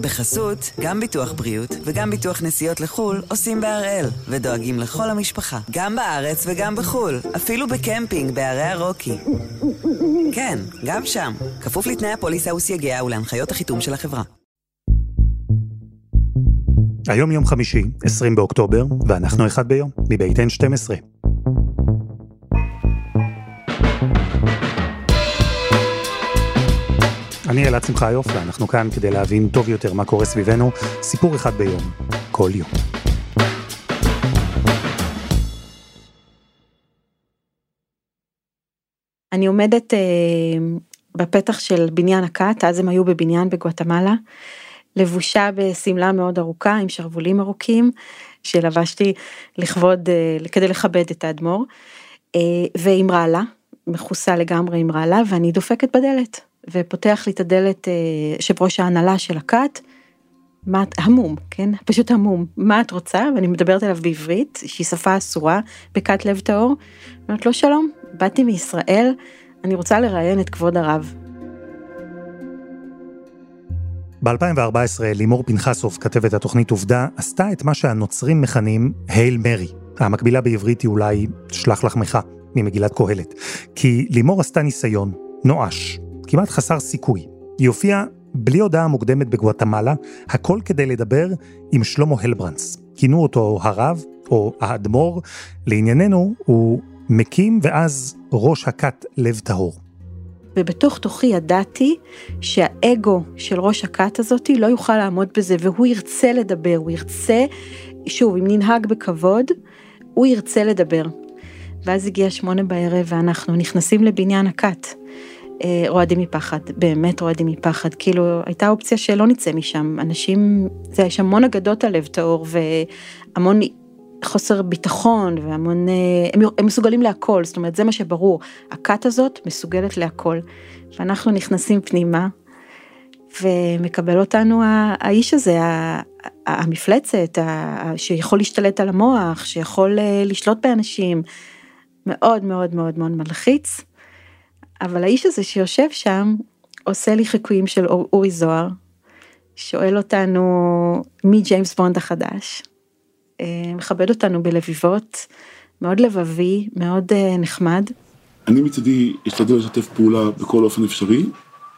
בחסות, גם ביטוח בריאות וגם ביטוח נסיעות לחו"ל עושים בהראל, ודואגים לכל המשפחה, גם בארץ וגם בחו"ל, אפילו בקמפינג בערי הרוקי. כן, גם שם, כפוף לתנאי הפוליסה וסייגיה ולהנחיות החיתום של החברה. היום יום חמישי, 20 באוקטובר, ואנחנו אחד ביום, מבית N12. אני אלעד שמחיוף, ואנחנו כאן כדי להבין טוב יותר מה קורה סביבנו, סיפור אחד ביום, כל יום. אני עומדת אה, בפתח של בניין הכת, אז הם היו בבניין בגואטמלה, לבושה בשמלה מאוד ארוכה עם שרוולים ארוכים, שלבשתי לכבוד, אה, כדי לכבד את האדמו"ר, אה, ועם רעלה, מכוסה לגמרי עם רעלה, ואני דופקת בדלת. ופותח לי את הדלת אה, יושב ראש ההנהלה של הכת, מה, המום, כן? פשוט המום, מה את רוצה? ואני מדברת אליו בעברית, שהיא שפה אסורה, בכת לב טהור. אומרת לו, שלום, באתי מישראל, אני רוצה לראיין את כבוד הרב. ב-2014 לימור פנחסוב, כתבת התוכנית עובדה, עשתה את מה שהנוצרים מכנים הייל מרי. המקבילה בעברית היא אולי שלח לחמך, ממגילת קהלת. כי לימור עשתה ניסיון, נואש, כמעט חסר סיכוי. היא הופיעה בלי הודעה מוקדמת בגואטמלה, הכל כדי לדבר עם שלמה הלברנס. כינו אותו הרב, או האדמו"ר, לענייננו הוא מקים ואז ראש הכת לב טהור. ובתוך תוכי ידעתי שהאגו של ראש הכת הזאתי לא יוכל לעמוד בזה, והוא ירצה לדבר, הוא ירצה, שוב, אם ננהג בכבוד, הוא ירצה לדבר. ואז הגיע שמונה בערב ואנחנו נכנסים לבניין הכת. אה, רועדים מפחד, באמת רועדים מפחד, כאילו הייתה אופציה שלא נצא משם, אנשים, זה יש המון אגדות על לב טהור והמון חוסר ביטחון והמון, אה, הם, הם מסוגלים להכל, זאת אומרת זה מה שברור, הכת הזאת מסוגלת להכל, ואנחנו נכנסים פנימה ומקבל אותנו האיש הזה, המפלצת, שיכול להשתלט על המוח, שיכול אה, לשלוט באנשים, מאוד מאוד מאוד מאוד מלחיץ. אבל האיש הזה שיושב שם, עושה לי חיקויים של אורי זוהר, שואל אותנו מי ג'יימס בונד החדש, אה, מכבד אותנו בלביבות, מאוד לבבי, מאוד אה, נחמד. אני מצידי אשתדל לשתף פעולה בכל אופן אפשרי,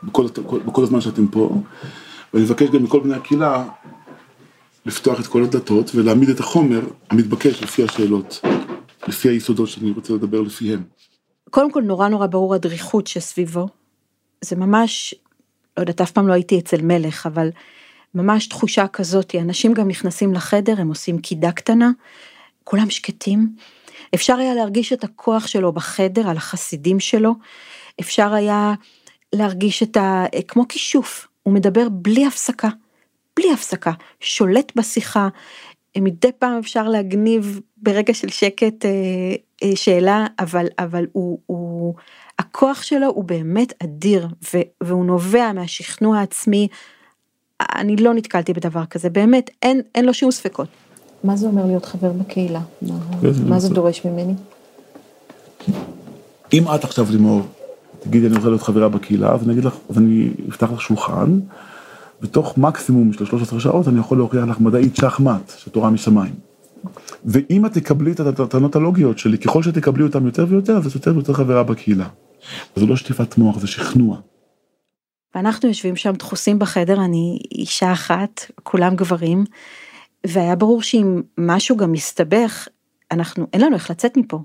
בכל, בכל הזמן שאתם פה, ואני מבקש גם מכל בני הקהילה לפתוח את כל הדלתות ולהעמיד את החומר המתבקש לפי השאלות, לפי היסודות שאני רוצה לדבר לפיהם. קודם כל נורא נורא ברור הדריכות שסביבו. זה ממש, לא יודעת, אף פעם לא הייתי אצל מלך, אבל ממש תחושה כזאת, אנשים גם נכנסים לחדר, הם עושים קידה קטנה, כולם שקטים. אפשר היה להרגיש את הכוח שלו בחדר, על החסידים שלו, אפשר היה להרגיש את ה... כמו כישוף, הוא מדבר בלי הפסקה, בלי הפסקה, שולט בשיחה, מדי פעם אפשר להגניב ברגע של שקט אה, אה, שאלה, אבל, אבל הוא, הוא, הכוח שלו הוא באמת אדיר, ו, והוא נובע מהשכנוע העצמי. אני לא נתקלתי בדבר כזה, באמת, אין, אין לו שום ספקות. מה זה אומר להיות חבר בקהילה? מה, מה זה דורש ממני? אם את עכשיו לימור, תגידי אני רוצה להיות חברה בקהילה, אז אני אגיד לך, אז אני אפתח לך שולחן, בתוך מקסימום של 13 שעות אני יכול להוכיח לך מדעית שחמט, שתורה משמיים. ואם את תקבלי את הטענות הלוגיות שלי, ככל שתקבלי אותן יותר ויותר, אז את יותר ויותר חברה בקהילה. זו לא שטיפת מוח, זה שכנוע. ואנחנו יושבים שם דחוסים בחדר, אני אישה אחת, כולם גברים, והיה ברור שאם משהו גם מסתבך, אנחנו, אין לנו איך לצאת מפה.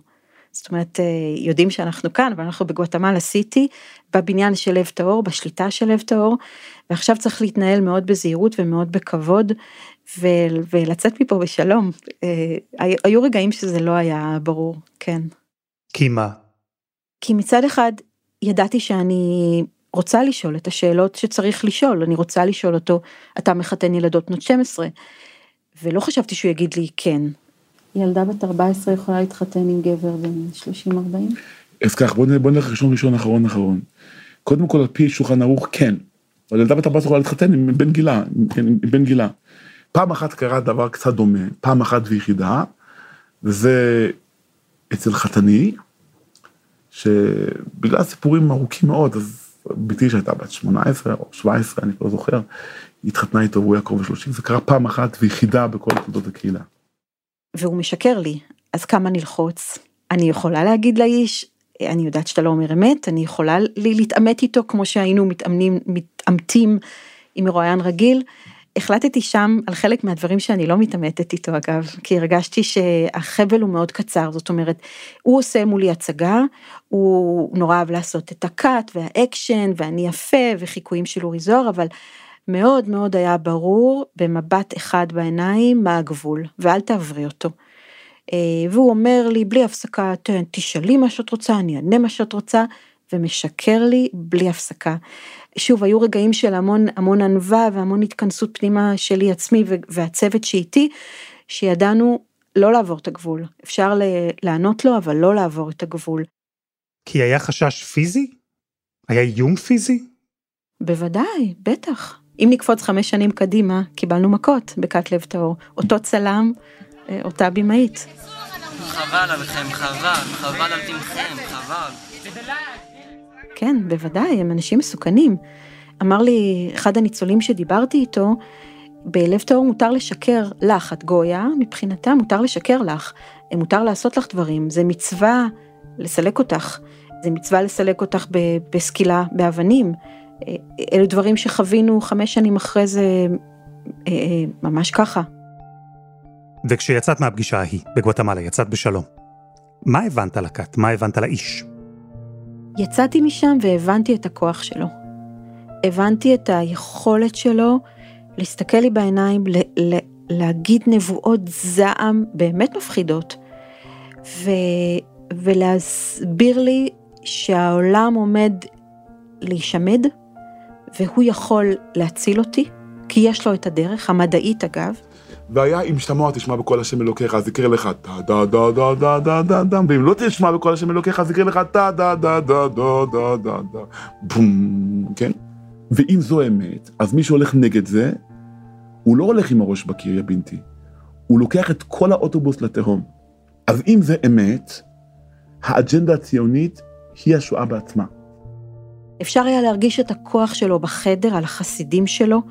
זאת אומרת, אה, יודעים שאנחנו כאן, אבל אנחנו בגואטמלה סיטי, בבניין של לב טהור, בשליטה של לב טהור, ועכשיו צריך להתנהל מאוד בזהירות ומאוד בכבוד, ו- ולצאת מפה בשלום. אה, היו רגעים שזה לא היה ברור, כן. כי מה? כי מצד אחד, ידעתי שאני רוצה לשאול את השאלות שצריך לשאול, אני רוצה לשאול אותו, אתה מחתן ילדות בנות 12, ולא חשבתי שהוא יגיד לי כן. ילדה בת 14 יכולה להתחתן עם גבר בן 30-40? אז כך, בוא נלך ראשון ראשון אחרון אחרון. קודם כל על פי שולחן ערוך כן, אבל ילדה בת 14 יכולה להתחתן עם בן גילה, עם בן גילה. פעם אחת קרה דבר קצת דומה, פעם אחת ויחידה, וזה אצל חתני, שבגלל סיפורים ארוכים מאוד, אז בתי שהייתה בת 18 או 17, אני לא זוכר, התחתנה איתו והוא היה קרוב ל-30, זה קרה פעם אחת ויחידה בכל תולדות הקהילה. והוא משקר לי, אז כמה נלחוץ? אני יכולה להגיד לאיש, אני יודעת שאתה לא אומר אמת, אני יכולה להתעמת איתו כמו שהיינו מתאמנים, מתעמתים עם מרואיין רגיל. החלטתי שם על חלק מהדברים שאני לא מתעמתת איתו אגב, כי הרגשתי שהחבל הוא מאוד קצר, זאת אומרת, הוא עושה מולי הצגה, הוא נורא אהב לעשות את הקאט והאקשן ואני יפה וחיקויים של אורי זוהר, אבל מאוד מאוד היה ברור במבט אחד בעיניים מה הגבול, ואל תעברי אותו. אה, והוא אומר לי בלי הפסקה, תשאלי מה שאת רוצה, אני אענה מה שאת רוצה, ומשקר לי בלי הפסקה. שוב, היו רגעים של המון המון ענווה והמון התכנסות פנימה שלי עצמי והצוות שאיתי, שידענו לא לעבור את הגבול. אפשר לענות לו, אבל לא לעבור את הגבול. כי היה חשש פיזי? היה איום פיזי? בוודאי, בטח. אם נקפוץ חמש שנים קדימה, קיבלנו מכות בכת לב טהור. אותו צלם, אה, אותה במאית. חבל עליכם, חבל, חבל על תמכם, חבל. כן, בוודאי, הם אנשים מסוכנים. אמר לי אחד הניצולים שדיברתי איתו, בלב טהור מותר לשקר לך, את גויה, מבחינתה מותר לשקר לך, מותר לעשות לך דברים, זה מצווה לסלק אותך, זה מצווה לסלק אותך בסקילה באבנים. אלו דברים שחווינו חמש שנים אחרי זה, אה, אה, ממש ככה. וכשיצאת מהפגישה ההיא בגואטמלה, יצאת בשלום. מה הבנת לכת? מה הבנת לאיש? יצאתי משם והבנתי את הכוח שלו. הבנתי את היכולת שלו להסתכל לי בעיניים, ל- ל- להגיד נבואות זעם באמת מפחידות, ו- ולהסביר לי שהעולם עומד להישמד, והוא יכול להציל אותי, כי יש לו את הדרך, המדעית אגב. והיה אם שמוע תשמע בקול השם אלוקיך אז יקרה לך טה דה דה דה דה דה דה דה ואם לא תשמע בקול השם אלוקיך אז יקרה לך טה דה דה דה דה דה דה דה בום, כן? ואם זו אמת, אז מי שהולך נגד זה, הוא לא הולך עם הראש בקיר יא בינתי, הוא לוקח את כל האוטובוס לתהום. אז אם זה אמת, האג'נדה הציונית היא השואה בעצמה. אפשר היה להרגיש את הכוח שלו בחדר, על החסידים שלו,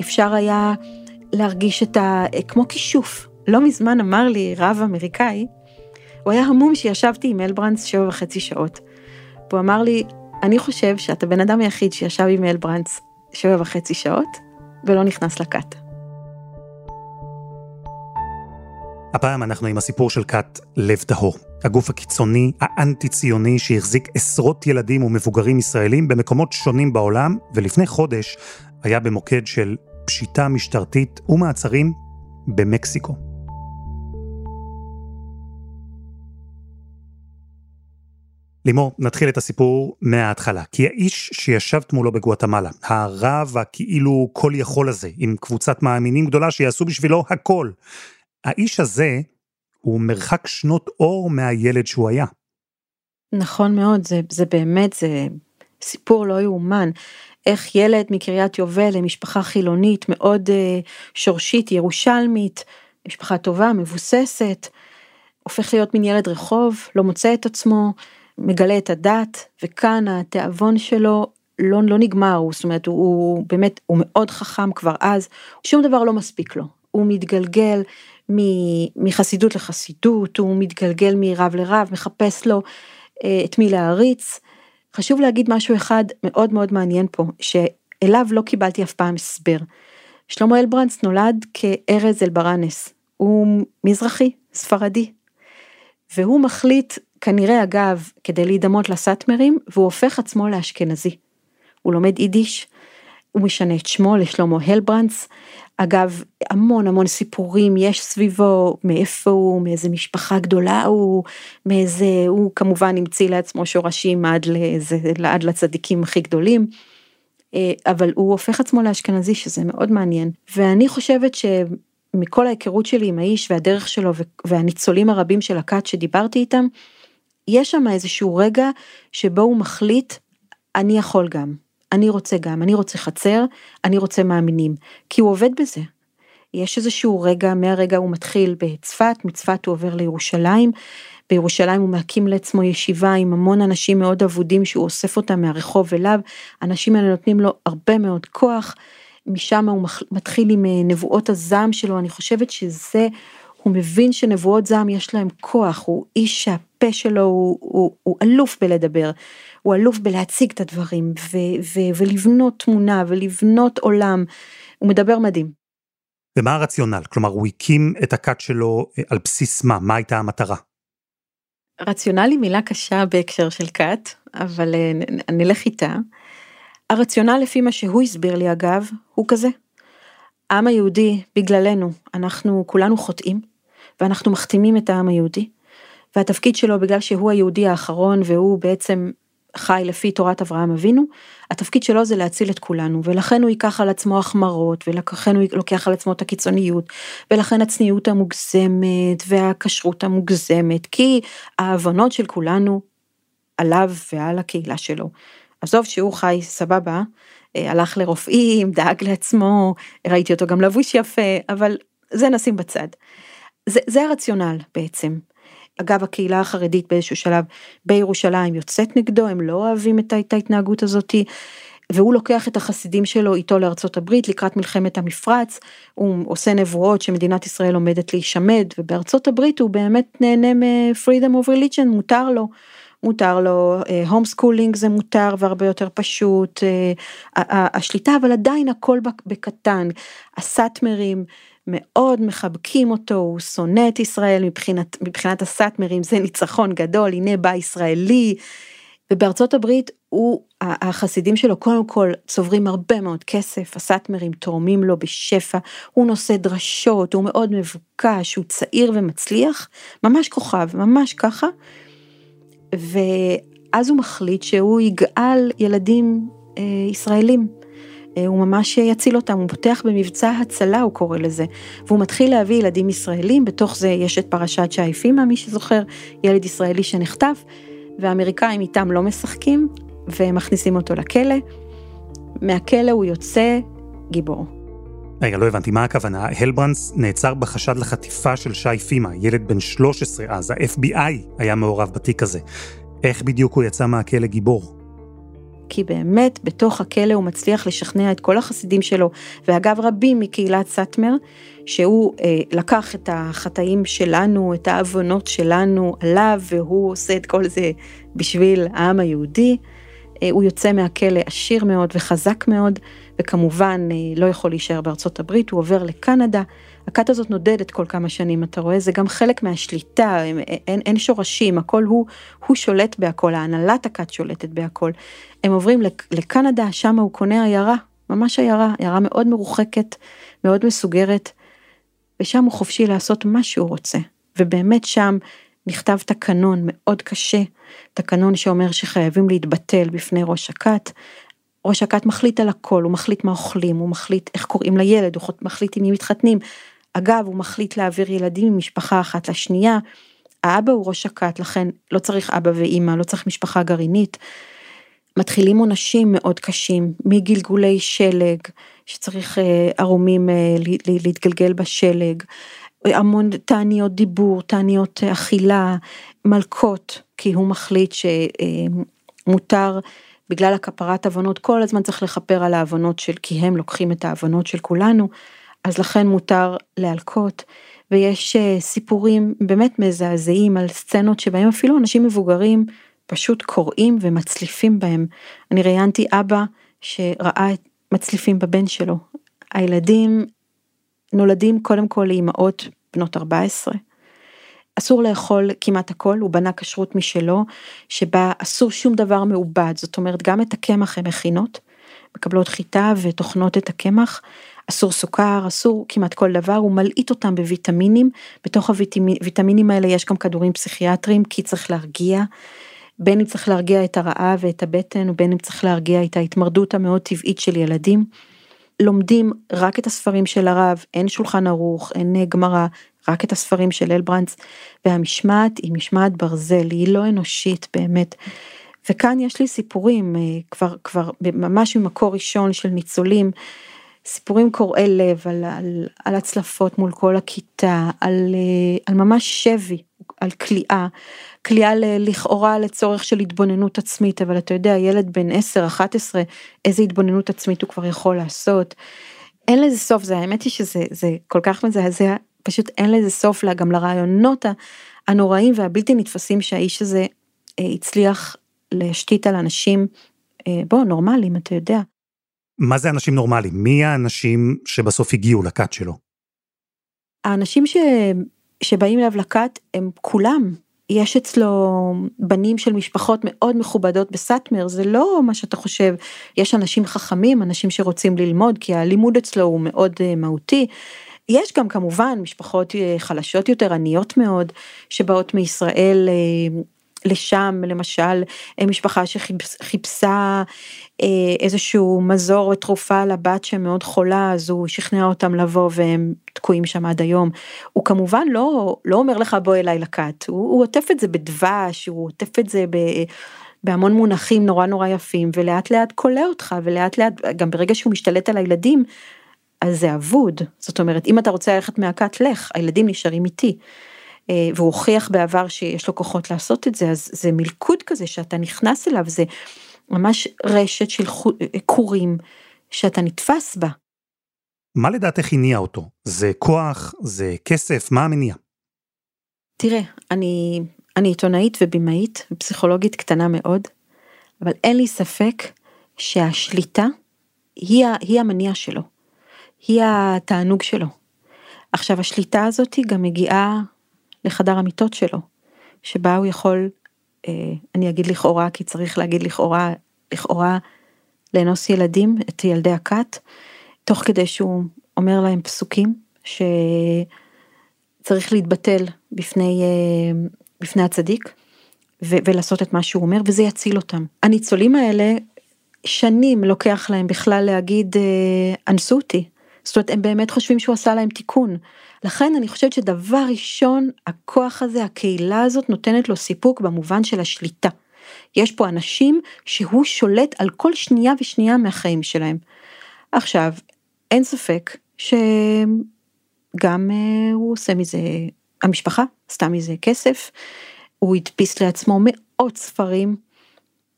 אפשר היה להרגיש את ה... כמו כישוף. לא מזמן אמר לי רב אמריקאי, הוא היה המום שישבתי עם הלברנץ שבע וחצי שעות. והוא אמר לי, אני חושב שאתה בן אדם היחיד שישב עם הלברנץ שבע וחצי שעות, ולא נכנס לכת. הפעם אנחנו עם הסיפור של כת לב טהור, הגוף הקיצוני, האנטי-ציוני שהחזיק עשרות ילדים ומבוגרים ישראלים במקומות שונים בעולם, ולפני חודש היה במוקד של פשיטה משטרתית ומעצרים במקסיקו. לימור, נתחיל את הסיפור מההתחלה, כי האיש שישבת מולו בגואטמלה, הרב הכאילו כל יכול הזה, עם קבוצת מאמינים גדולה שיעשו בשבילו הכל, האיש הזה הוא מרחק שנות אור מהילד שהוא היה. נכון מאוד, זה, זה באמת, זה סיפור לא יאומן. איך ילד מקריית יובל למשפחה חילונית מאוד uh, שורשית, ירושלמית, משפחה טובה, מבוססת, הופך להיות מין ילד רחוב, לא מוצא את עצמו, מגלה את הדת, וכאן התיאבון שלו לא, לא נגמר, הוא, זאת אומרת, הוא, הוא באמת, הוא מאוד חכם כבר אז, שום דבר לא מספיק לו, הוא מתגלגל מחסידות לחסידות, הוא מתגלגל מרב לרב, מחפש לו אה, את מי להעריץ. חשוב להגיד משהו אחד מאוד מאוד מעניין פה, שאליו לא קיבלתי אף פעם הסבר. שלמה אלברנץ נולד כארז אלברנס, הוא מזרחי, ספרדי, והוא מחליט, כנראה אגב, כדי להידמות לסאטמרים, והוא הופך עצמו לאשכנזי. הוא לומד יידיש, הוא משנה את שמו לשלמה הלברנץ, אגב, המון המון סיפורים יש סביבו, מאיפה הוא, מאיזה משפחה גדולה הוא, מאיזה, הוא כמובן המציא לעצמו שורשים עד, לזה, עד לצדיקים הכי גדולים, אה, אבל הוא הופך עצמו לאשכנזי, שזה מאוד מעניין. ואני חושבת שמכל ההיכרות שלי עם האיש והדרך שלו והניצולים הרבים של הכת שדיברתי איתם, יש שם איזשהו רגע שבו הוא מחליט, אני יכול גם. אני רוצה גם, אני רוצה חצר, אני רוצה מאמינים, כי הוא עובד בזה. יש איזשהו רגע, מהרגע הוא מתחיל בצפת, מצפת הוא עובר לירושלים, בירושלים הוא מקים לעצמו ישיבה עם המון אנשים מאוד אבודים שהוא אוסף אותם מהרחוב אליו, האנשים האלה נותנים לו הרבה מאוד כוח, משם הוא מתחיל עם אה, נבואות הזעם שלו, אני חושבת שזה, הוא מבין שנבואות זעם יש להם כוח, הוא איש שהפה שלו הוא, הוא, הוא אלוף בלדבר, הוא אלוף בלהציג את הדברים ו, ו, ולבנות תמונה ולבנות עולם, הוא מדבר מדהים. ומה הרציונל? כלומר, הוא הקים את הכת שלו אה, על בסיס מה? מה הייתה המטרה? רציונל היא מילה קשה בהקשר של כת, אבל אה, נלך איתה. הרציונל לפי מה שהוא הסביר לי אגב, הוא כזה. העם היהודי, בגללנו, אנחנו כולנו חוטאים, ואנחנו מחתימים את העם היהודי, והתפקיד שלו בגלל שהוא היהודי האחרון והוא בעצם חי לפי תורת אברהם אבינו, התפקיד שלו זה להציל את כולנו, ולכן הוא ייקח על עצמו החמרות, ולכן הוא לוקח על עצמו את הקיצוניות, ולכן הצניעות המוגזמת והכשרות המוגזמת, כי ההבנות של כולנו עליו ועל הקהילה שלו. עזוב שהוא חי סבבה, אה, הלך לרופאים, דאג לעצמו, ראיתי אותו גם לבוש יפה, אבל זה נשים בצד. זה, זה הרציונל בעצם. אגב, הקהילה החרדית באיזשהו שלב בירושלים יוצאת נגדו, הם לא אוהבים את, ההתנהגות הזאתי. והוא לוקח את החסידים שלו איתו לארצות הברית לקראת מלחמת המפרץ, הוא עושה נבואות שמדינת ישראל עומדת להישמד, ובארצות הברית הוא באמת נהנה מ-freedom of religion, מותר לו. מותר לו, home אה, schooling זה מותר והרבה יותר פשוט, אה, השליטה אבל עדיין הכל בקטן, הסאטמרים מאוד מחבקים אותו, הוא שונא את ישראל מבחינת, מבחינת הסאטמרים, זה ניצחון גדול, הנה בא ישראלי. ובארצות הברית הוא, החסידים שלו קודם כל צוברים הרבה מאוד כסף, הסאטמרים תורמים לו בשפע, הוא נושא דרשות, הוא מאוד מבוקש, הוא צעיר ומצליח, ממש כוכב, ממש ככה. ואז הוא מחליט שהוא יגאל ילדים אה, ישראלים. אה, הוא ממש יציל אותם, הוא פותח במבצע הצלה, הוא קורא לזה, והוא מתחיל להביא ילדים ישראלים, בתוך זה יש את פרשת שי פימה, מי שזוכר, ילד ישראלי שנחטף, והאמריקאים איתם לא משחקים, והם מכניסים אותו לכלא. מהכלא הוא יוצא גיבור. רגע, לא הבנתי, מה הכוונה? הלברנס נעצר בחשד לחטיפה של שי פימה, ילד בן 13 אז, ה-FBI היה מעורב בתיק הזה. איך בדיוק הוא יצא מהכלא גיבור? כי באמת בתוך הכלא הוא מצליח לשכנע את כל החסידים שלו, ואגב רבים מקהילת סאטמר, שהוא אה, לקח את החטאים שלנו, את העוונות שלנו עליו, והוא עושה את כל זה בשביל העם היהודי. אה, הוא יוצא מהכלא עשיר מאוד וחזק מאוד, וכמובן אה, לא יכול להישאר בארצות הברית, הוא עובר לקנדה. הכת הזאת נודדת כל כמה שנים, אתה רואה? זה גם חלק מהשליטה, אין, אין, אין שורשים, הכל הוא, הוא שולט בהכל, ההנהלת הכת שולטת בהכל. הם עוברים לקנדה, שם הוא קונה עיירה, ממש עיירה, עיירה מאוד מרוחקת, מאוד מסוגרת, ושם הוא חופשי לעשות מה שהוא רוצה. ובאמת שם נכתב תקנון מאוד קשה, תקנון שאומר שחייבים להתבטל בפני ראש הכת. ראש הכת מחליט על הכל, הוא מחליט מה אוכלים, הוא מחליט איך קוראים לילד, הוא מחליט עם מי מתחתנים. אגב, הוא מחליט להעביר ילדים ממשפחה אחת לשנייה. האבא הוא ראש הכת, לכן לא צריך אבא ואימא, לא צריך משפחה גרעינית. מתחילים עונשים מאוד קשים, מגלגולי שלג, שצריך אה, ערומים אה, להתגלגל בשלג, המון תעניות דיבור, תעניות אכילה, מלקות, כי הוא מחליט שמותר בגלל הכפרת עוונות, כל הזמן צריך לכפר על העוונות של, כי הם לוקחים את העוונות של כולנו, אז לכן מותר להלקות. ויש אה, סיפורים באמת מזעזעים על סצנות שבהם אפילו אנשים מבוגרים פשוט קוראים ומצליפים בהם. אני ראיינתי אבא שראה את מצליפים בבן שלו. הילדים נולדים קודם כל לאימהות בנות 14. אסור לאכול כמעט הכל, הוא בנה כשרות משלו, שבה אסור שום דבר מעובד, זאת אומרת גם את הקמח הן מכינות, מקבלות חיטה וטוחנות את הקמח, אסור סוכר, אסור כמעט כל דבר, הוא מלעיט אותם בוויטמינים, בתוך הוויטמינים האלה יש גם כדורים פסיכיאטריים, כי צריך להרגיע, בין אם צריך להרגיע את הרעב ואת הבטן, ובין אם צריך להרגיע את ההתמרדות המאוד טבעית של ילדים. לומדים רק את הספרים של הרב, אין שולחן ערוך, אין אה, גמרא, רק את הספרים של אלברנדס, והמשמעת היא משמעת ברזל, היא לא אנושית באמת. וכאן יש לי סיפורים, אה, כבר, כבר ממש ממקור ראשון של ניצולים, סיפורים קורעי לב על, על, על הצלפות מול כל הכיתה, על, אה, על ממש שבי, על כליאה, כליאה לכאורה לצורך של התבוננות עצמית, אבל אתה יודע, ילד בן 10-11, איזה התבוננות עצמית הוא כבר יכול לעשות. אין לזה סוף, זה האמת היא שזה זה כל כך מזעזע, פשוט אין לזה סוף לה, גם לרעיונות הנוראים והבלתי נתפסים שהאיש הזה אה, הצליח להשתית על אנשים, אה, בוא, נורמליים, אתה יודע. מה זה אנשים נורמליים? מי האנשים שבסוף הגיעו לכת שלו? האנשים ש... שבאים אליו לכת הם כולם. יש אצלו בנים של משפחות מאוד מכובדות בסאטמר, זה לא מה שאתה חושב, יש אנשים חכמים, אנשים שרוצים ללמוד, כי הלימוד אצלו הוא מאוד uh, מהותי. יש גם כמובן משפחות uh, חלשות יותר, עניות מאוד, שבאות מישראל uh, לשם, למשל משפחה שחיפשה אה, איזשהו מזור או תרופה לבת שמאוד חולה, אז הוא שכנע אותם לבוא והם תקועים שם עד היום. הוא כמובן לא, לא אומר לך בוא אליי לכת, הוא, הוא עוטף את זה בדבש, הוא עוטף את זה ב... בהמון מונחים נורא נורא יפים ולאט לאט כולא אותך ולאט לאט גם ברגע שהוא משתלט על הילדים אז זה אבוד זאת אומרת אם אתה רוצה ללכת מהכת לך הילדים נשארים איתי. אה, והוא הוכיח בעבר שיש לו כוחות לעשות את זה, אז זה מלכוד כזה שאתה נכנס אליו, זה ממש רשת של כורים שאתה נתפס בה. מה לדעתך הניע אותו? זה כוח? זה כסף? מה המניע? תראה, אני, אני עיתונאית ובימאית, פסיכולוגית קטנה מאוד, אבל אין לי ספק שהשליטה היא, היא המניע שלו, היא התענוג שלו. עכשיו השליטה הזאת גם מגיעה לחדר המיטות שלו, שבה הוא יכול, אה, אני אגיד לכאורה, כי צריך להגיד לכאורה, לכאורה לאנוס ילדים, את ילדי הכת, תוך כדי שהוא אומר להם פסוקים שצריך להתבטל בפני, אה, בפני הצדיק ו- ולעשות את מה שהוא אומר, וזה יציל אותם. הניצולים האלה, שנים לוקח להם בכלל להגיד, אה, אנסו אותי. זאת אומרת, הם באמת חושבים שהוא עשה להם תיקון. לכן אני חושבת שדבר ראשון, הכוח הזה, הקהילה הזאת נותנת לו סיפוק במובן של השליטה. יש פה אנשים שהוא שולט על כל שנייה ושנייה מהחיים שלהם. עכשיו, אין ספק שגם אה, הוא עושה מזה, המשפחה עשתה מזה כסף, הוא הדפיס לעצמו מאות ספרים,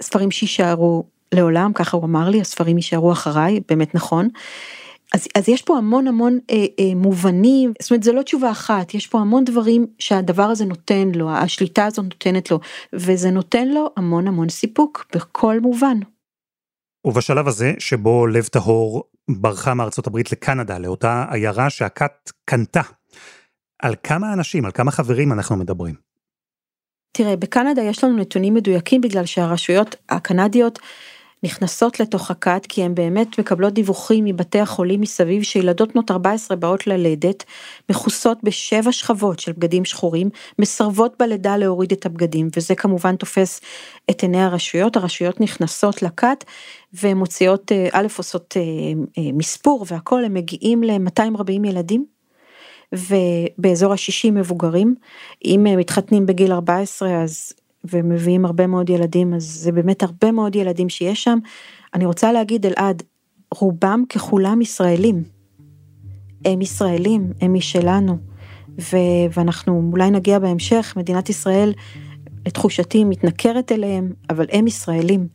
ספרים שיישארו לעולם, ככה הוא אמר לי, הספרים יישארו אחריי, באמת נכון. אז, אז יש פה המון המון אה, אה, מובנים, זאת אומרת זה לא תשובה אחת, יש פה המון דברים שהדבר הזה נותן לו, השליטה הזאת נותנת לו, וזה נותן לו המון המון סיפוק בכל מובן. ובשלב הזה, שבו לב טהור ברחה מארצות הברית לקנדה, לאותה עיירה שהכת קנתה, על כמה אנשים, על כמה חברים אנחנו מדברים? תראה, בקנדה יש לנו נתונים מדויקים בגלל שהרשויות הקנדיות נכנסות לתוך הכת כי הן באמת מקבלות דיווחים מבתי החולים מסביב שילדות בנות 14 באות ללדת, מכוסות בשבע שכבות של בגדים שחורים, מסרבות בלידה להוריד את הבגדים וזה כמובן תופס את עיני הרשויות, הרשויות נכנסות לכת ומוציאות, אה, א' עושות אה, אה, מספור והכל, הם מגיעים ל-240 ילדים. ובאזור ה-60 מבוגרים, אם מתחתנים בגיל 14 אז ומביאים הרבה מאוד ילדים, אז זה באמת הרבה מאוד ילדים שיש שם. אני רוצה להגיד אלעד, רובם ככולם ישראלים. הם ישראלים, הם משלנו. ו- ואנחנו אולי נגיע בהמשך, מדינת ישראל, לתחושתי, מתנכרת אליהם, אבל הם ישראלים.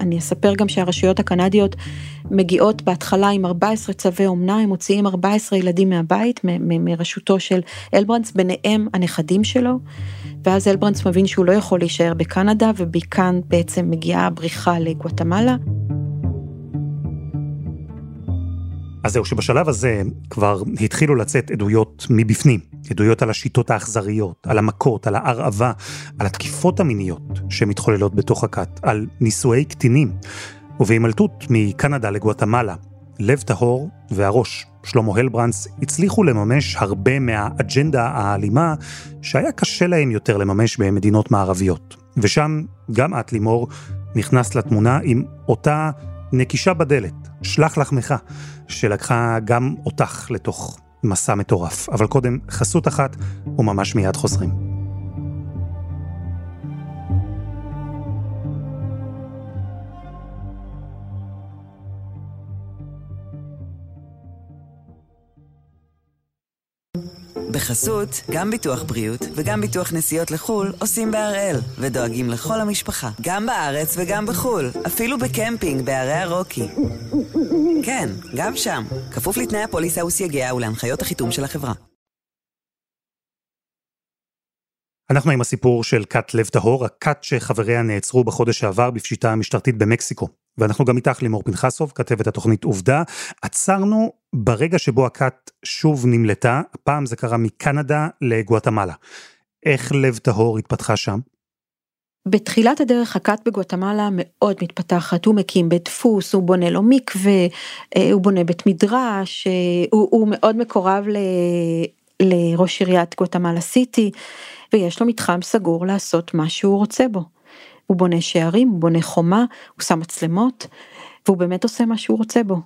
אני אספר גם שהרשויות הקנדיות מגיעות בהתחלה עם 14 צווי אומנה, הם מוציאים 14 ילדים מהבית, מרשותו של הלברנץ, ביניהם הנכדים שלו, ואז הלברנץ מבין שהוא לא יכול להישאר בקנדה, ומכאן בעצם מגיעה הבריחה לגואטמלה. אז זהו, שבשלב הזה כבר התחילו לצאת עדויות מבפנים, עדויות על השיטות האכזריות, על המכות, על ההרעבה, על התקיפות המיניות שמתחוללות בתוך הכת, על נישואי קטינים, ובהימלטות מקנדה לגואטמלה, לב טהור והראש, שלמה הלברנס, הצליחו לממש הרבה מהאג'נדה האלימה שהיה קשה להם יותר לממש במדינות מערביות. ושם גם את, לימור, נכנסת לתמונה עם אותה נקישה בדלת, שלח לחמך, שלקחה גם אותך לתוך מסע מטורף. אבל קודם, חסות אחת, וממש מיד חוזרים. בחסות, גם ביטוח בריאות וגם ביטוח נסיעות לחו"ל עושים בהראל, ודואגים לכל המשפחה, גם בארץ וגם בחו"ל, אפילו בקמפינג בערי הרוקי. כן, גם שם, כפוף לתנאי הפוליסה וסייגיה ולהנחיות החיתום של החברה. אנחנו עם הסיפור של כת לב טהור, הכת שחבריה נעצרו בחודש שעבר בפשיטה המשטרתית במקסיקו. ואנחנו גם איתך לימור פנחסוב, כתבת התוכנית עובדה. עצרנו ברגע שבו הכת שוב נמלטה, הפעם זה קרה מקנדה לגואטמלה. איך לב טהור התפתחה שם? בתחילת הדרך הכת בגואטמלה מאוד מתפתחת, הוא מקים בית דפוס, הוא בונה לו מקווה, אה, הוא בונה בית מדרש, אה, הוא, הוא מאוד מקורב ל, לראש עיריית גואטמלה סיטי, ויש לו מתחם סגור לעשות מה שהוא רוצה בו. הוא בונה שערים, הוא בונה חומה, הוא שם מצלמות, והוא באמת עושה מה שהוא רוצה בו.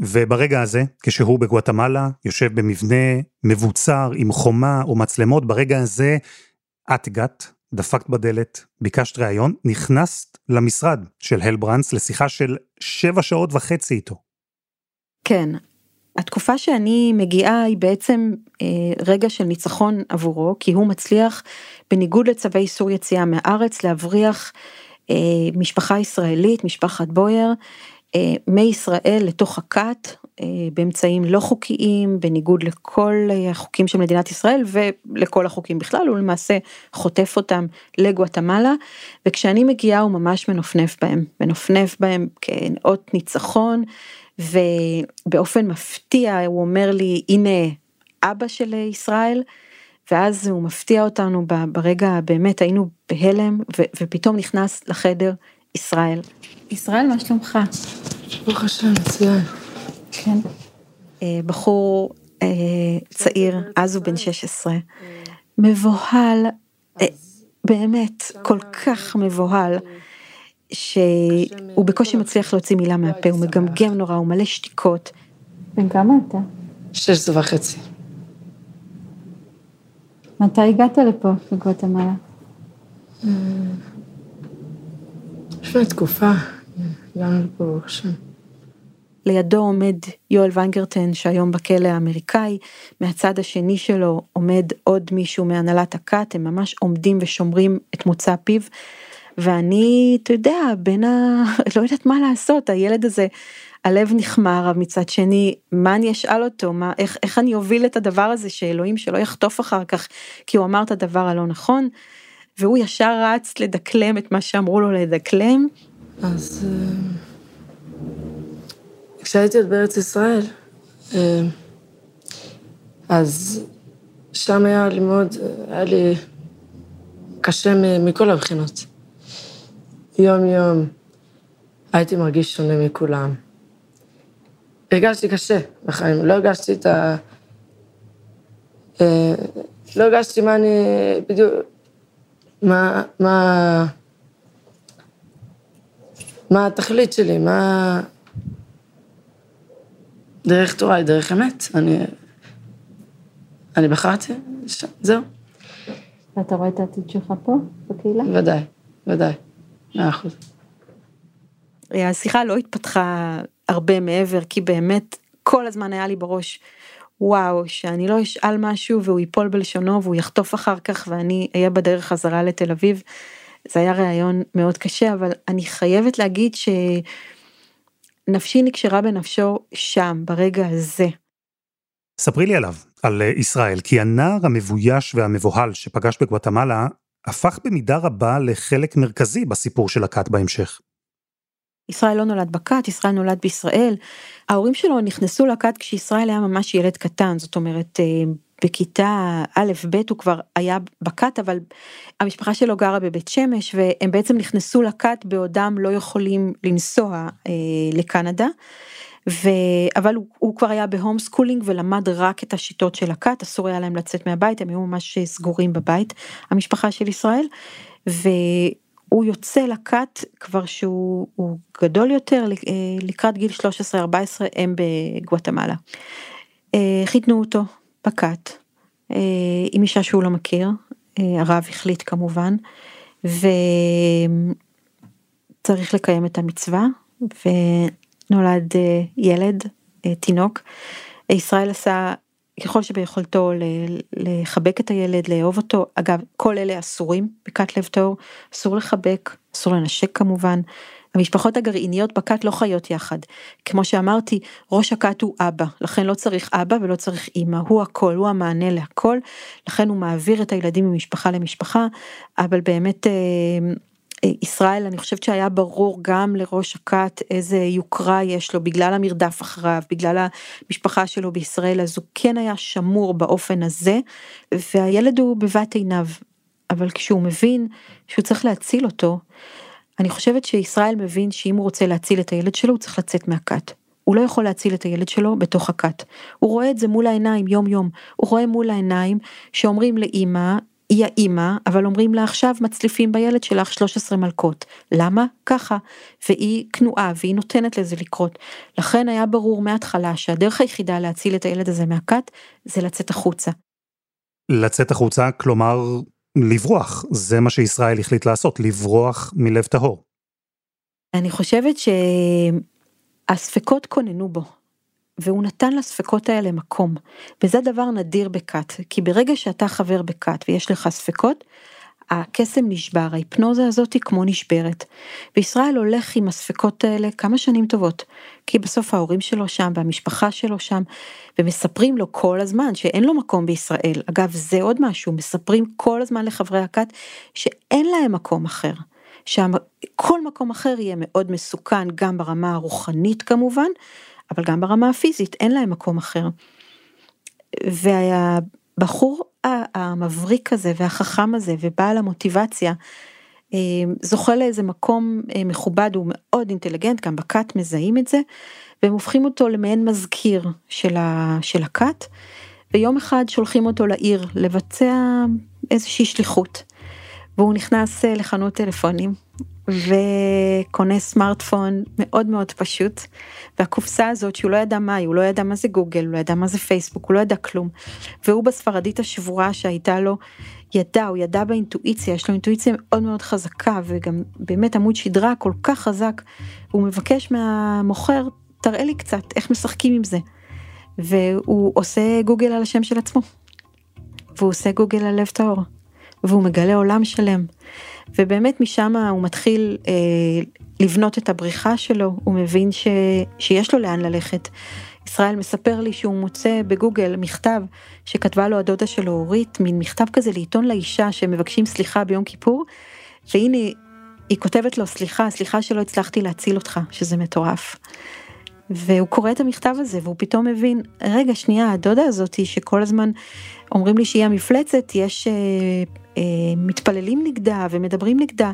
וברגע הזה, כשהוא בגואטמלה, יושב במבנה מבוצר עם חומה או מצלמות, ברגע הזה את הגעת, דפקת בדלת, ביקשת ראיון, נכנסת למשרד של הל ברנס לשיחה של שבע שעות וחצי איתו. כן, התקופה שאני מגיעה היא בעצם אה, רגע של ניצחון עבורו, כי הוא מצליח, בניגוד לצווי איסור יציאה מהארץ, להבריח אה, משפחה ישראלית, משפחת בויר, אה, מישראל לתוך הכת, אה, באמצעים לא חוקיים, בניגוד לכל אה, החוקים של מדינת ישראל ולכל החוקים בכלל, הוא למעשה חוטף אותם לגואטמלה, וכשאני מגיעה הוא ממש מנופנף בהם, מנופנף בהם כאות ניצחון. ובאופן מפתיע הוא אומר לי הנה אבא של ישראל ואז הוא מפתיע אותנו ברגע באמת היינו בהלם ו- ופתאום נכנס לחדר ישראל. ישראל מה שלומך? ברוך השם מצוין. כן. אה, בחור אה, צעיר אז הוא בן 16 מבוהל אה, באמת כל כך מבוהל. שהוא בקושי מצליח להוציא מילה מהפה, הוא מגמגם נורא, הוא מלא שתיקות. בן כמה אתה? שש וחצי. מתי הגעת לפה, לגואטמלה? לפני תקופה, לפה ברוך השם. לידו עומד יואל ויינגרטן שהיום בכלא האמריקאי, מהצד השני שלו עומד עוד מישהו מהנהלת הכת, הם ממש עומדים ושומרים את מוצא פיו. ואני, אתה יודע, בין ה... לא יודעת מה לעשות, הילד הזה, הלב נחמר, מצד שני, מה אני אשאל אותו, מה, איך, איך אני אוביל את הדבר הזה, שאלוהים שלא יחטוף אחר כך, כי הוא אמר את הדבר הלא נכון, והוא ישר רץ לדקלם את מה שאמרו לו לדקלם. אז אה, כשהייתי עוד בארץ ישראל, אה, אז שם היה לי מאוד, היה לי קשה מכל הבחינות. יום יום הייתי מרגיש שונה מכולם. הרגשתי קשה בחיים, לא הרגשתי את ה... אה, לא הרגשתי מה אני... בדיוק... מה... מה... מה התכלית שלי, מה... דרך תורה היא דרך אמת, אני... אני בחרתי, זהו. ואתה רואה את העתיד שלך פה, בקהילה? ודאי, ודאי. מאה אחוז. השיחה לא התפתחה הרבה מעבר, כי באמת כל הזמן היה לי בראש, וואו, שאני לא אשאל משהו והוא ייפול בלשונו והוא יחטוף אחר כך ואני אהיה בדרך חזרה לתל אביב. זה היה ראיון מאוד קשה, אבל אני חייבת להגיד שנפשי נקשרה בנפשו שם, ברגע הזה. ספרי לי עליו, על ישראל, כי הנער המבויש והמבוהל שפגש בגואטמלה הפך במידה רבה לחלק מרכזי בסיפור של הכת בהמשך. ישראל לא נולד בכת, ישראל נולד בישראל. ההורים שלו נכנסו לכת כשישראל היה ממש ילד קטן, זאת אומרת, אה, בכיתה א' ב' הוא כבר היה בכת, אבל המשפחה שלו גרה בבית שמש, והם בעצם נכנסו לכת בעודם לא יכולים לנסוע אה, לקנדה. ו... אבל הוא, הוא כבר היה ב home schooling ולמד רק את השיטות של הכת, אסור היה להם לצאת מהבית, הם היו ממש סגורים בבית, המשפחה של ישראל, והוא יוצא לכת כבר שהוא גדול יותר, אה, לקראת גיל 13-14 הם בגואטמלה. אה, חיתנו אותו בכת, אה, עם אישה שהוא לא מכיר, הרב החליט כמובן, וצריך לקיים את המצווה, ו... נולד אה, ילד, אה, תינוק. ישראל עשה ככל שביכולתו לחבק את הילד, לאהוב אותו. אגב, כל אלה אסורים בכת לב טהור, אסור לחבק, אסור לנשק כמובן. המשפחות הגרעיניות בכת לא חיות יחד. כמו שאמרתי, ראש הכת הוא אבא, לכן לא צריך אבא ולא צריך אימא, הוא הכל, הוא המענה להכל, לכן הוא מעביר את הילדים ממשפחה למשפחה, אבל באמת אה, ישראל, אני חושבת שהיה ברור גם לראש הכת איזה יוקרה יש לו בגלל המרדף אחריו, בגלל המשפחה שלו בישראל, אז הוא כן היה שמור באופן הזה, והילד הוא בבת עיניו, אבל כשהוא מבין שהוא צריך להציל אותו, אני חושבת שישראל מבין שאם הוא רוצה להציל את הילד שלו, הוא צריך לצאת מהכת. הוא לא יכול להציל את הילד שלו בתוך הכת. הוא רואה את זה מול העיניים יום יום. הוא רואה מול העיניים שאומרים לאימא, היא האימא, אבל אומרים לה עכשיו מצליפים בילד שלך 13 מלקות. למה? ככה. והיא כנועה והיא נותנת לזה לקרות. לכן היה ברור מההתחלה שהדרך היחידה להציל את הילד הזה מהכת זה לצאת החוצה. לצאת החוצה, כלומר לברוח, זה מה שישראל החליט לעשות, לברוח מלב טהור. אני חושבת שהספקות כוננו בו, והוא נתן לספקות האלה מקום, וזה דבר נדיר בכת, כי ברגע שאתה חבר בכת ויש לך ספקות, הקסם נשבר, ההיפנוזה הזאת היא כמו נשברת. וישראל הולך עם הספקות האלה כמה שנים טובות, כי בסוף ההורים שלו שם והמשפחה שלו שם, ומספרים לו כל הזמן שאין לו מקום בישראל. אגב, זה עוד משהו, מספרים כל הזמן לחברי הכת שאין להם מקום אחר. שכל מקום אחר יהיה מאוד מסוכן, גם ברמה הרוחנית כמובן, אבל גם ברמה הפיזית, אין להם מקום אחר. והבחור המבריק הזה והחכם הזה ובעל המוטיבציה, אה, זוכה לאיזה מקום אה, מכובד, הוא מאוד אינטליגנט, גם בכת מזהים את זה, והם הופכים אותו למעין מזכיר של, הכת, ויום אחד שולחים אותו לעיר לבצע איזושהי שליחות. והוא נכנס אה, לחנות טלפונים וקונה סמארטפון מאוד מאוד פשוט והקופסה הזאת שהוא לא ידע מה היא, הוא לא ידע מה זה גוגל, הוא לא ידע מה זה פייסבוק, הוא לא ידע כלום. והוא בספרדית השבורה שהייתה לו, ידע, הוא ידע באינטואיציה, יש לו אינטואיציה מאוד מאוד חזקה וגם באמת עמוד שדרה כל כך חזק, הוא מבקש מהמוכר, תראה לי קצת איך משחקים עם זה. והוא עושה גוגל על השם של עצמו. והוא עושה גוגל על לב טהור. והוא מגלה עולם שלם. ובאמת משם הוא מתחיל אה, לבנות את הבריחה שלו, הוא מבין ש, שיש לו לאן ללכת. ישראל מספר לי שהוא מוצא בגוגל מכתב שכתבה לו הדודה שלו אורית, מין מכתב כזה לעיתון לאישה שמבקשים סליחה ביום כיפור, והנה היא כותבת לו סליחה, סליחה שלא הצלחתי להציל אותך, שזה מטורף. והוא קורא את המכתב הזה והוא פתאום מבין, רגע שנייה, הדודה הזאתי שכל הזמן אומרים לי שהיא המפלצת, יש אה, מתפללים נגדה ומדברים נגדה.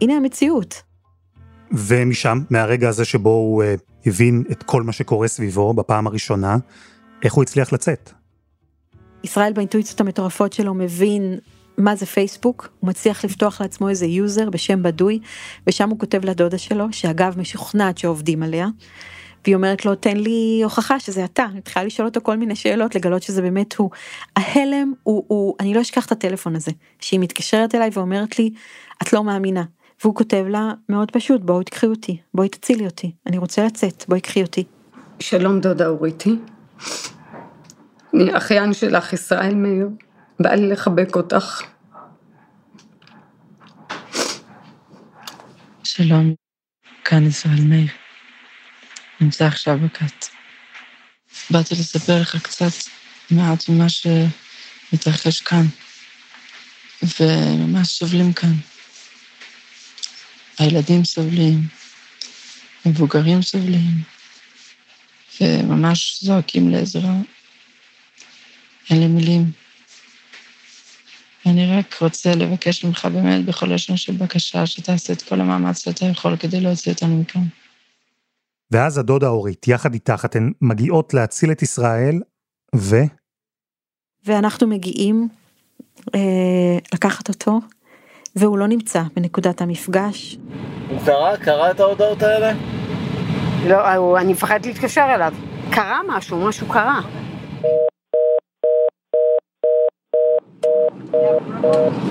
הנה המציאות. ומשם, מהרגע הזה שבו הוא אה, הבין את כל מה שקורה סביבו בפעם הראשונה, איך הוא הצליח לצאת? ישראל באינטואיציות המטורפות שלו מבין מה זה פייסבוק, הוא מצליח לפתוח לעצמו איזה יוזר בשם בדוי, ושם הוא כותב לדודה שלו, שאגב משוכנעת שעובדים עליה. והיא אומרת לו תן לי הוכחה שזה אתה, אני מתחילה לשאול אותו כל מיני שאלות לגלות שזה באמת הוא. ההלם הוא, הוא, אני לא אשכח את הטלפון הזה, שהיא מתקשרת אליי ואומרת לי את לא מאמינה. והוא כותב לה מאוד פשוט בואי תקחי אותי, בואי תצילי אותי, אני רוצה לצאת, בואי קחי אותי. שלום דודה אוריתי, אני אחיין שלך ישראל מאיר, בא לי לחבק אותך. שלום, כאן ישראל מאיר. נמצא עכשיו בכת. באתי לספר לך קצת מעט ממה שמתרחש כאן, וממש סובלים כאן. הילדים סובלים, מבוגרים סובלים, וממש זועקים לעזרה. אין לי מילים. אני רק רוצה לבקש ממך באמת בכל לשון של בקשה, שתעשה את כל המאמץ שאתה יכול כדי להוציא אותנו מכאן. ואז הדודה אורית, יחד איתך, אתן מגיעות להציל את ישראל, ו? ואנחנו מגיעים אה, לקחת אותו, והוא לא נמצא בנקודת המפגש. הוא קרא? קרא את ההודעות האלה? לא, אני מפחדת להתקשר אליו. קרה משהו, משהו קרה.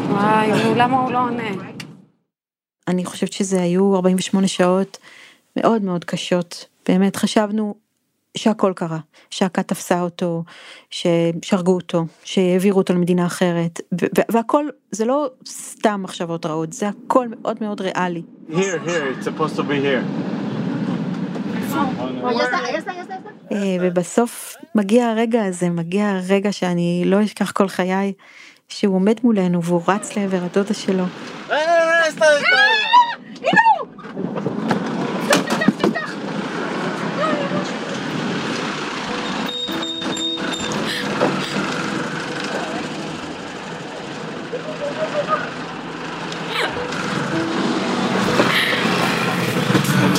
וואי, למה הוא לא עונה? אני חושבת שזה היו 48 שעות מאוד מאוד קשות. באמת חשבנו שהכל קרה, שהכת תפסה אותו, שהרגו אותו, שהעבירו אותו למדינה אחרת, והכל, זה לא סתם מחשבות רעות, זה הכל מאוד מאוד ריאלי. Here, here, it's supposed to be here. אה, ובסוף מגיע הרגע הזה, מגיע הרגע שאני לא אשכח כל חיי, שהוא עומד מולנו והוא רץ לעבר הדודה שלו.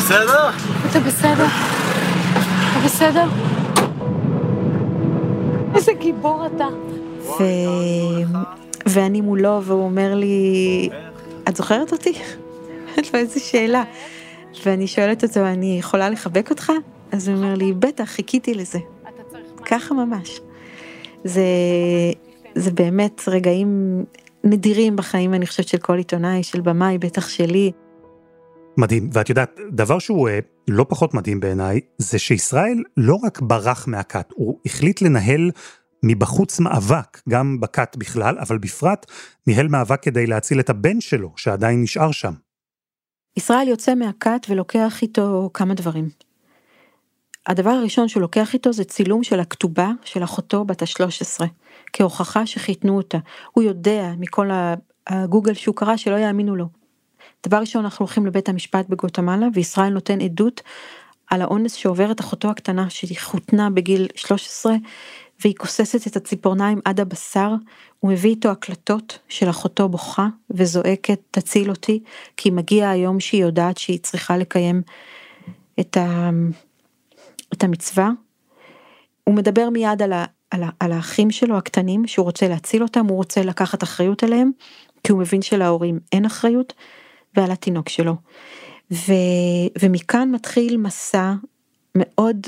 בסדר? אתה בסדר? אתה בסדר? איזה גיבור אתה. ו... ואני מולו והוא אומר לי, את זוכרת אותי? אומרת לו איזה שאלה. ואני שואלת אותו, אני יכולה לחבק אותך? אז הוא אומר לי, בטח, חיכיתי לזה. ככה ממש. זה, זה באמת רגעים נדירים בחיים, אני חושבת, של כל עיתונאי, של במאי, בטח שלי. מדהים, ואת יודעת, דבר שהוא אה, לא פחות מדהים בעיניי, זה שישראל לא רק ברח מהכת, הוא החליט לנהל מבחוץ מאבק, גם בכת בכלל, אבל בפרט ניהל מאבק כדי להציל את הבן שלו, שעדיין נשאר שם. ישראל יוצא מהכת ולוקח איתו כמה דברים. הדבר הראשון שהוא לוקח איתו זה צילום של הכתובה של אחותו בת ה-13, כהוכחה שחיתנו אותה. הוא יודע מכל הגוגל שהוא קרא שלא יאמינו לו. דבר ראשון אנחנו הולכים לבית המשפט בגוטמלה וישראל נותן עדות על האונס שעוברת אחותו הקטנה שהיא חותנה בגיל 13 והיא כוססת את הציפורניים עד הבשר, הוא מביא איתו הקלטות של אחותו בוכה וזועקת תציל אותי כי מגיע היום שהיא יודעת שהיא צריכה לקיים את, ה... את המצווה. הוא מדבר מיד על, ה... על, ה... על האחים שלו הקטנים שהוא רוצה להציל אותם, הוא רוצה לקחת אחריות עליהם כי הוא מבין שלהורים אין אחריות ועל התינוק שלו. ו, ומכאן מתחיל מסע מאוד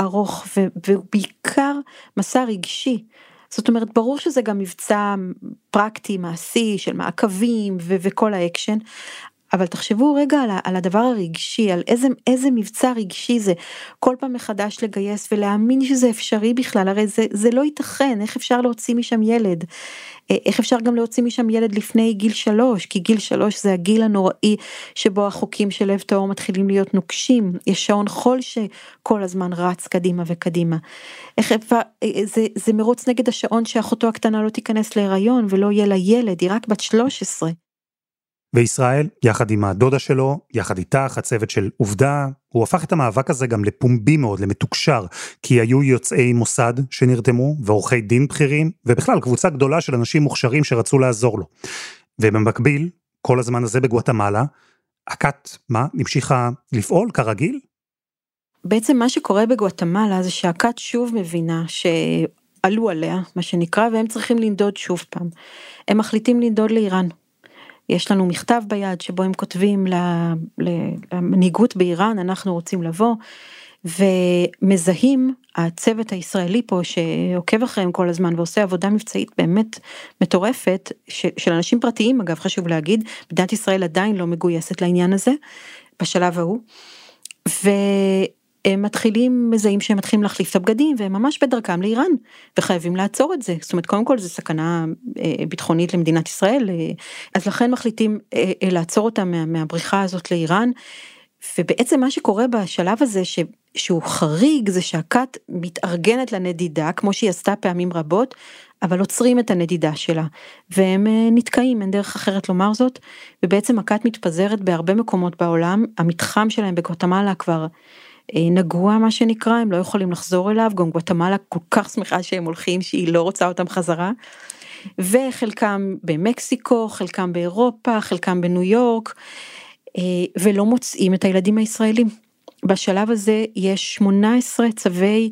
ארוך ו, ובעיקר מסע רגשי. זאת אומרת ברור שזה גם מבצע פרקטי מעשי של מעקבים ו, וכל האקשן אבל תחשבו רגע על, על הדבר הרגשי, על איזה, איזה מבצע רגשי זה, כל פעם מחדש לגייס ולהאמין שזה אפשרי בכלל, הרי זה, זה לא ייתכן, איך אפשר להוציא משם ילד? אה, איך אפשר גם להוציא משם ילד לפני גיל שלוש, כי גיל שלוש זה הגיל הנוראי שבו החוקים של לב טהור מתחילים להיות נוקשים, יש שעון חול שכל הזמן רץ קדימה וקדימה. איך אפשר, אה, זה, זה מרוץ נגד השעון שאחותו הקטנה לא תיכנס להיריון ולא יהיה לה ילד, היא רק בת 13. וישראל, יחד עם הדודה שלו, יחד איתך, הצוות של עובדה, הוא הפך את המאבק הזה גם לפומבי מאוד, למתוקשר, כי היו יוצאי מוסד שנרתמו, ועורכי דין בכירים, ובכלל קבוצה גדולה של אנשים מוכשרים שרצו לעזור לו. ובמקביל, כל הזמן הזה בגואטמלה, הכת, מה, המשיכה לפעול כרגיל? בעצם מה שקורה בגואטמלה זה שהכת שוב מבינה שעלו עליה, מה שנקרא, והם צריכים לנדוד שוב פעם. הם מחליטים לנדוד לאיראן. יש לנו מכתב ביד שבו הם כותבים למנהיגות באיראן, אנחנו רוצים לבוא, ומזהים הצוות הישראלי פה שעוקב אחריהם כל הזמן ועושה עבודה מבצעית באמת מטורפת, של אנשים פרטיים אגב, חשוב להגיד, מדינת ישראל עדיין לא מגויסת לעניין הזה, בשלב ההוא. הם מתחילים, מזהים שהם מתחילים להחליף את הבגדים והם ממש בדרכם לאיראן וחייבים לעצור את זה. זאת אומרת, קודם כל זה סכנה אה, ביטחונית למדינת ישראל, אה, אז לכן מחליטים אה, לעצור אותם מה, מהבריחה הזאת לאיראן. ובעצם מה שקורה בשלב הזה ש, שהוא חריג זה שהכת מתארגנת לנדידה כמו שהיא עשתה פעמים רבות אבל עוצרים את הנדידה שלה והם נתקעים אין דרך אחרת לומר זאת ובעצם הכת מתפזרת בהרבה מקומות בעולם המתחם שלהם בגואטמלה כבר נגוע מה שנקרא, הם לא יכולים לחזור אליו, גם גואטמלה כל כך שמחה שהם הולכים שהיא לא רוצה אותם חזרה. וחלקם במקסיקו, חלקם באירופה, חלקם בניו יורק, אה, ולא מוצאים את הילדים הישראלים. בשלב הזה יש 18 צווי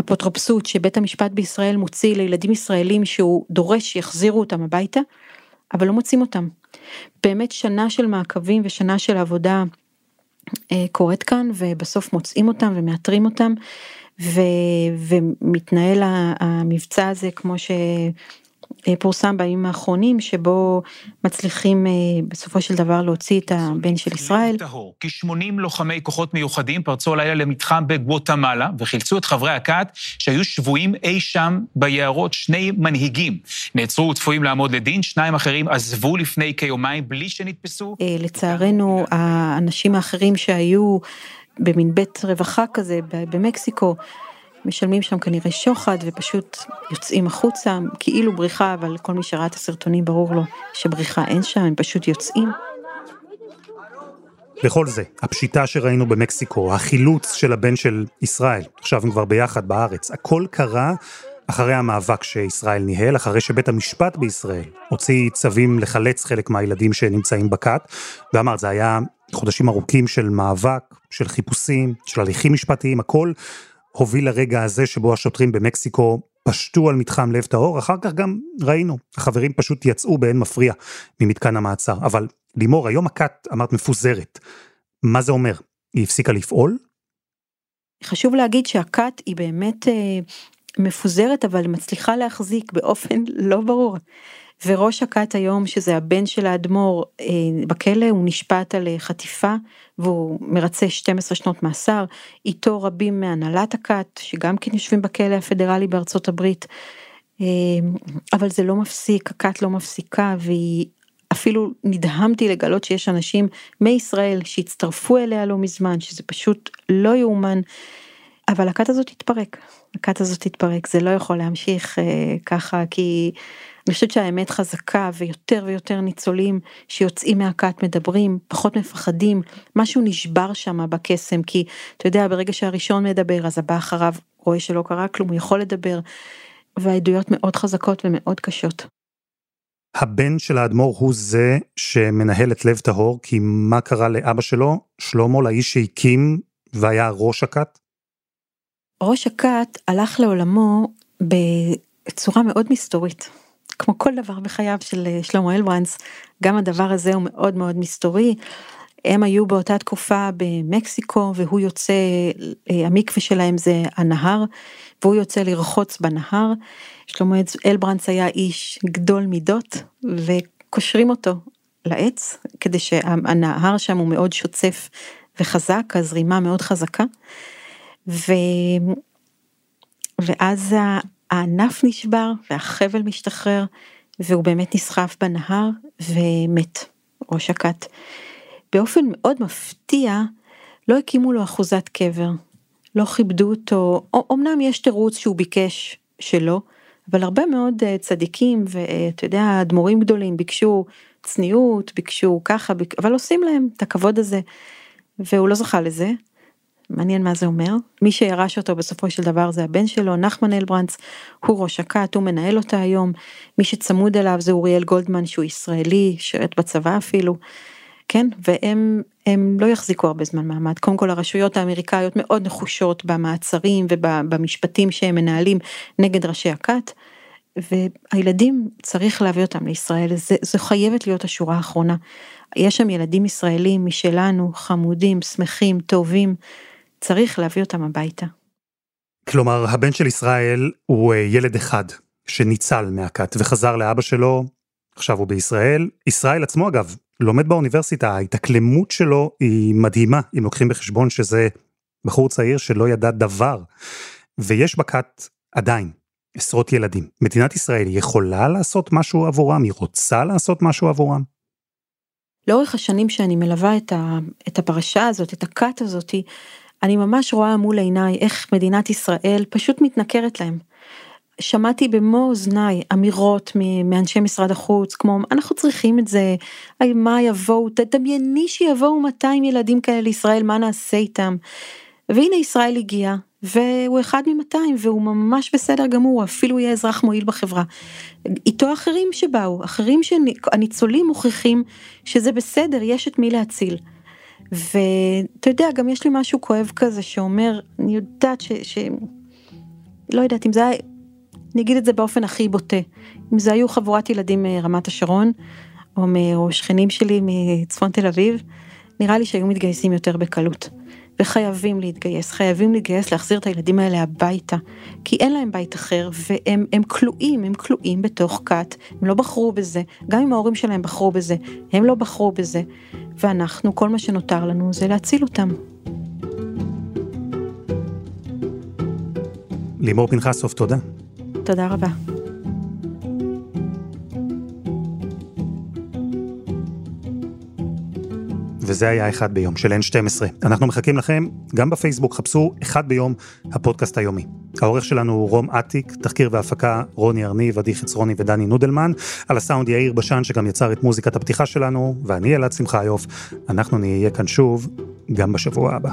אפוטרופסות שבית המשפט בישראל מוציא לילדים ישראלים שהוא דורש שיחזירו אותם הביתה, אבל לא מוצאים אותם. באמת שנה של מעקבים ושנה של עבודה אה, קורית כאן ובסוף מוצאים אותם ומאתרים אותם ו, ומתנהל המבצע הזה כמו אה, פורסם בימים האחרונים שבו מצליחים אה, בסופו של דבר להוציא את הבן של ישראל. כ-80 לוחמי כוחות מיוחדים פרצו הלילה למתחם בגואטמלה וחילצו את חברי הכת שהיו שבויים אי שם ביערות. שני מנהיגים נעצרו וצפויים לעמוד לדין, שניים אחרים עזבו לפני כיומיים בלי שנתפסו. לצערנו, האנשים האחרים שהיו במין בית רווחה כזה במקסיקו, משלמים שם כנראה שוחד ופשוט יוצאים החוצה, כאילו בריחה, אבל כל מי שראה את הסרטונים ברור לו שבריחה אין שם, הם פשוט יוצאים. לכל זה, הפשיטה שראינו במקסיקו, החילוץ של הבן של ישראל, עכשיו הם כבר ביחד בארץ, הכל קרה אחרי המאבק שישראל ניהל, אחרי שבית המשפט בישראל הוציא צווים לחלץ חלק מהילדים שנמצאים בכת, ואמר, זה היה חודשים ארוכים של מאבק, של חיפושים, של הליכים משפטיים, הכל הוביל לרגע הזה שבו השוטרים במקסיקו פשטו על מתחם לב טהור, אחר כך גם ראינו, החברים פשוט יצאו באין מפריע ממתקן המעצר. אבל לימור, היום הכת, אמרת, מפוזרת. מה זה אומר? היא הפסיקה לפעול? חשוב להגיד שהכת היא באמת אה, מפוזרת, אבל מצליחה להחזיק באופן לא ברור. וראש הכת היום, שזה הבן של האדמו"ר אה, בכלא, הוא נשפט על אה, חטיפה והוא מרצה 12 שנות מאסר, איתו רבים מהנהלת הכת, שגם כן יושבים בכלא הפדרלי בארצות הברית. אה, אבל זה לא מפסיק, הכת לא מפסיקה והיא אפילו נדהמתי לגלות שיש אנשים מישראל שהצטרפו אליה לא מזמן, שזה פשוט לא יאומן. אבל הכת הזאת תתפרק, הכת הזאת תתפרק, זה לא יכול להמשיך אה, ככה כי אני חושבת שהאמת חזקה ויותר ויותר ניצולים שיוצאים מהכת מדברים, פחות מפחדים, משהו נשבר שם בקסם, כי אתה יודע, ברגע שהראשון מדבר אז הבא אחריו רואה שלא קרה כלום, הוא יכול לדבר, והעדויות מאוד חזקות ומאוד קשות. הבן של האדמו"ר הוא זה שמנהל את לב טהור, כי מה קרה לאבא שלו, שלמה, לאיש שהקים והיה ראש הכת? ראש הכת הלך לעולמו בצורה מאוד מסתורית. כמו כל דבר בחייו של אה, שלמה אלברנס, גם הדבר הזה הוא מאוד מאוד מסתורי. הם היו באותה תקופה במקסיקו והוא יוצא, אה, המקווה שלהם זה הנהר, והוא יוצא לרחוץ בנהר. שלמה אלברנס היה איש גדול מידות וקושרים אותו לעץ כדי שהנהר שם הוא מאוד שוצף וחזק, הזרימה מאוד חזקה. ו... ואז הענף נשבר והחבל משתחרר והוא באמת נסחף בנהר ומת, ראש הכת. באופן מאוד מפתיע לא הקימו לו אחוזת קבר, לא כיבדו אותו, אמנם יש תירוץ שהוא ביקש שלא, אבל הרבה מאוד אה, צדיקים ואתה יודע, אדמו"רים גדולים ביקשו צניעות, ביקשו ככה, אבל עושים להם את הכבוד הזה, והוא לא זכה לזה, מעניין מה זה אומר. מי שירש אותו בסופו של דבר זה הבן שלו, נחמן אלברנץ, הוא ראש הכת, הוא מנהל אותה היום. מי שצמוד אליו זה אוריאל גולדמן שהוא ישראלי, שירת בצבא אפילו. כן, והם הם לא יחזיקו הרבה זמן מעמד. קודם כל הרשויות האמריקאיות מאוד נחושות במעצרים ובמשפטים שהם מנהלים נגד ראשי הכת. והילדים צריך להביא אותם לישראל, זה, זה חייבת להיות השורה האחרונה. יש שם ילדים ישראלים משלנו, חמודים, שמחים, טובים, צריך להביא אותם הביתה. כלומר, הבן של ישראל הוא אה, ילד אחד שניצל מהכת וחזר לאבא שלו, עכשיו הוא בישראל. ישראל עצמו אגב, לומד באוניברסיטה, ההתאקלמות שלו היא מדהימה, אם לוקחים בחשבון שזה בחור צעיר שלא ידע דבר. ויש בכת עדיין עשרות ילדים. מדינת ישראל יכולה לעשות משהו עבורם? היא רוצה לעשות משהו עבורם? לאורך השנים שאני מלווה את, ה, את הפרשה הזאת, את הכת הזאתי, אני ממש רואה מול עיניי איך מדינת ישראל פשוט מתנכרת להם. שמעתי במו אוזניי אמירות מאנשי משרד החוץ כמו אנחנו צריכים את זה, מה יבואו, תדמייני שיבואו 200 ילדים כאלה לישראל, מה נעשה איתם. והנה ישראל הגיע, והוא אחד מ-200 והוא ממש בסדר גמור, אפילו יהיה אזרח מועיל בחברה. איתו אחרים שבאו, אחרים שהניצולים מוכיחים שזה בסדר, יש את מי להציל. ואתה יודע, גם יש לי משהו כואב כזה שאומר, אני יודעת ש... ש... לא יודעת אם זה היה, אני אגיד את זה באופן הכי בוטה, אם זה היו חבורת ילדים מרמת השרון, או, או שכנים שלי מצפון תל אביב, נראה לי שהיו מתגייסים יותר בקלות. וחייבים להתגייס, חייבים להתגייס להחזיר את הילדים האלה הביתה, כי אין להם בית אחר, והם הם כלואים, הם כלואים בתוך כת, הם לא בחרו בזה, גם אם ההורים שלהם בחרו בזה, הם לא בחרו בזה, ואנחנו, כל מה שנותר לנו זה להציל אותם. לימור פנחסוב, תודה. תודה רבה. וזה היה אחד ביום של N12. אנחנו מחכים לכם גם בפייסבוק, חפשו אחד ביום הפודקאסט היומי. העורך שלנו הוא רום אטיק, תחקיר והפקה רוני ארניב, עדי חצרוני ודני נודלמן, על הסאונד יאיר בשן שגם יצר את מוזיקת הפתיחה שלנו, ואני אלעד שמחיוף, אנחנו נהיה כאן שוב גם בשבוע הבא.